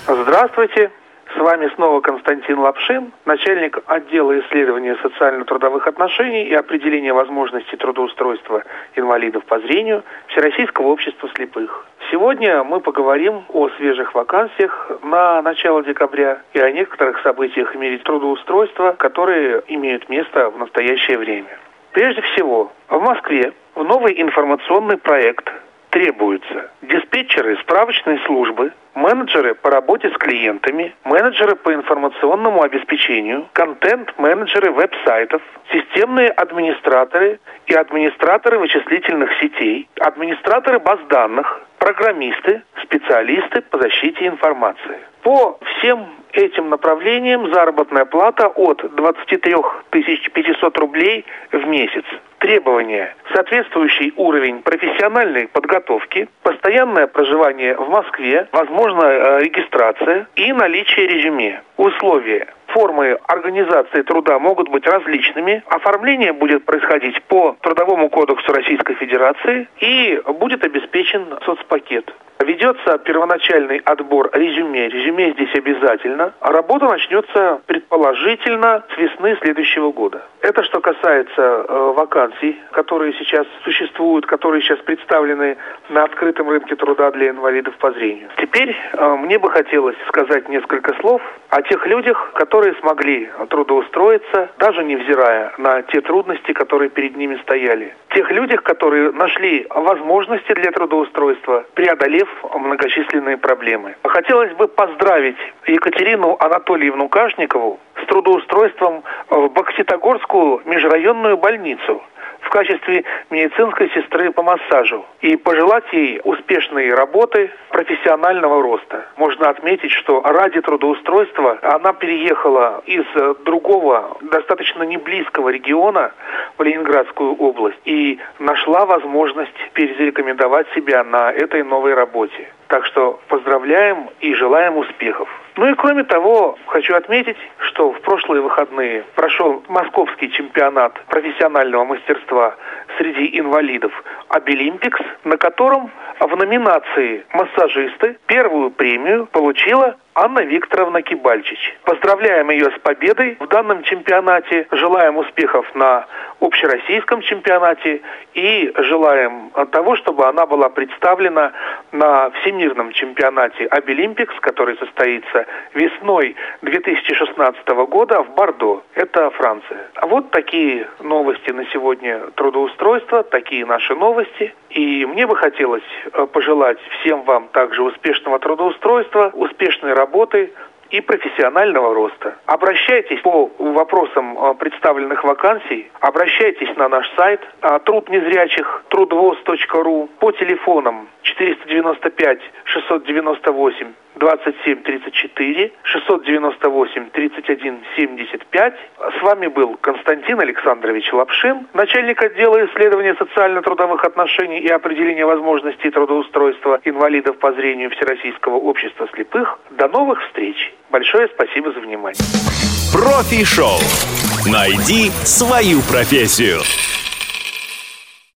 Здравствуйте. С вами снова Константин Лапшин, начальник отдела исследования социально-трудовых отношений и определения возможностей трудоустройства инвалидов по зрению Всероссийского общества слепых. Сегодня мы поговорим о свежих вакансиях на начало декабря и о некоторых событиях в мире трудоустройства, которые имеют место в настоящее время. Прежде всего, в Москве в новый информационный проект требуются диспетчеры справочной службы, менеджеры по работе с клиентами, менеджеры по информационному обеспечению, контент-менеджеры веб-сайтов, системные администраторы и администраторы вычислительных сетей, администраторы баз данных, программисты, специалисты по защите информации. По всем этим направлениям заработная плата от 23 500 рублей в месяц. Требования. Соответствующий уровень профессиональной подготовки, постоянное проживание в Москве, возможная э, регистрация и наличие резюме. Условия. Формы организации труда могут быть различными. Оформление будет происходить по Трудовому кодексу Российской Федерации и будет обеспечен соцпакет. Ведется первоначальный отбор резюме. Резюме здесь обязательно. А работа начнется предположительно с весны следующего года. Это что касается э, вакансий, которые сейчас существуют, которые сейчас представлены на открытом рынке труда для инвалидов по зрению. Теперь э, мне бы хотелось сказать несколько слов о тех людях, которые смогли трудоустроиться, даже невзирая на те трудности, которые перед ними стояли. Тех людях, которые нашли возможности для трудоустройства, преодолев многочисленные проблемы. Хотелось бы поздравить Екатерину Анатольевну Кашникову с трудоустройством в Бокситогорскую межрайонную больницу в качестве медицинской сестры по массажу и пожелать ей успешной работы, профессионального роста. Можно отметить, что ради трудоустройства она переехала из другого, достаточно неблизкого региона в Ленинградскую область и нашла возможность перезарекомендовать себя на этой новой работе. Так что поздравляем и желаем успехов. Ну и кроме того, хочу отметить, что в прошлые выходные прошел московский чемпионат профессионального мастерства среди инвалидов Обилимпикс, на котором в номинации «Массажисты» первую премию получила Анна Викторовна Кибальчич. Поздравляем ее с победой в данном чемпионате, желаем успехов на общероссийском чемпионате и желаем того, чтобы она была представлена на Всемирном чемпионате Обилимпикс, который состоится весной 2016 года в Бордо. Это Франция. Вот такие новости на сегодня трудоустройства, такие наши новости. И мне бы хотелось э, пожелать всем вам также успешного трудоустройства, успешной работы и профессионального роста. Обращайтесь по вопросам э, представленных вакансий, обращайтесь на наш сайт э, труд трудвоз.ру по телефонам 495 698 27 34 698 31 75. С вами был Константин Александрович Лапшин, начальник отдела исследования социально-трудовых отношений и определения возможностей трудоустройства инвалидов по зрению Всероссийского общества слепых. До новых встреч. Большое спасибо за внимание. Профи-шоу. Найди свою профессию.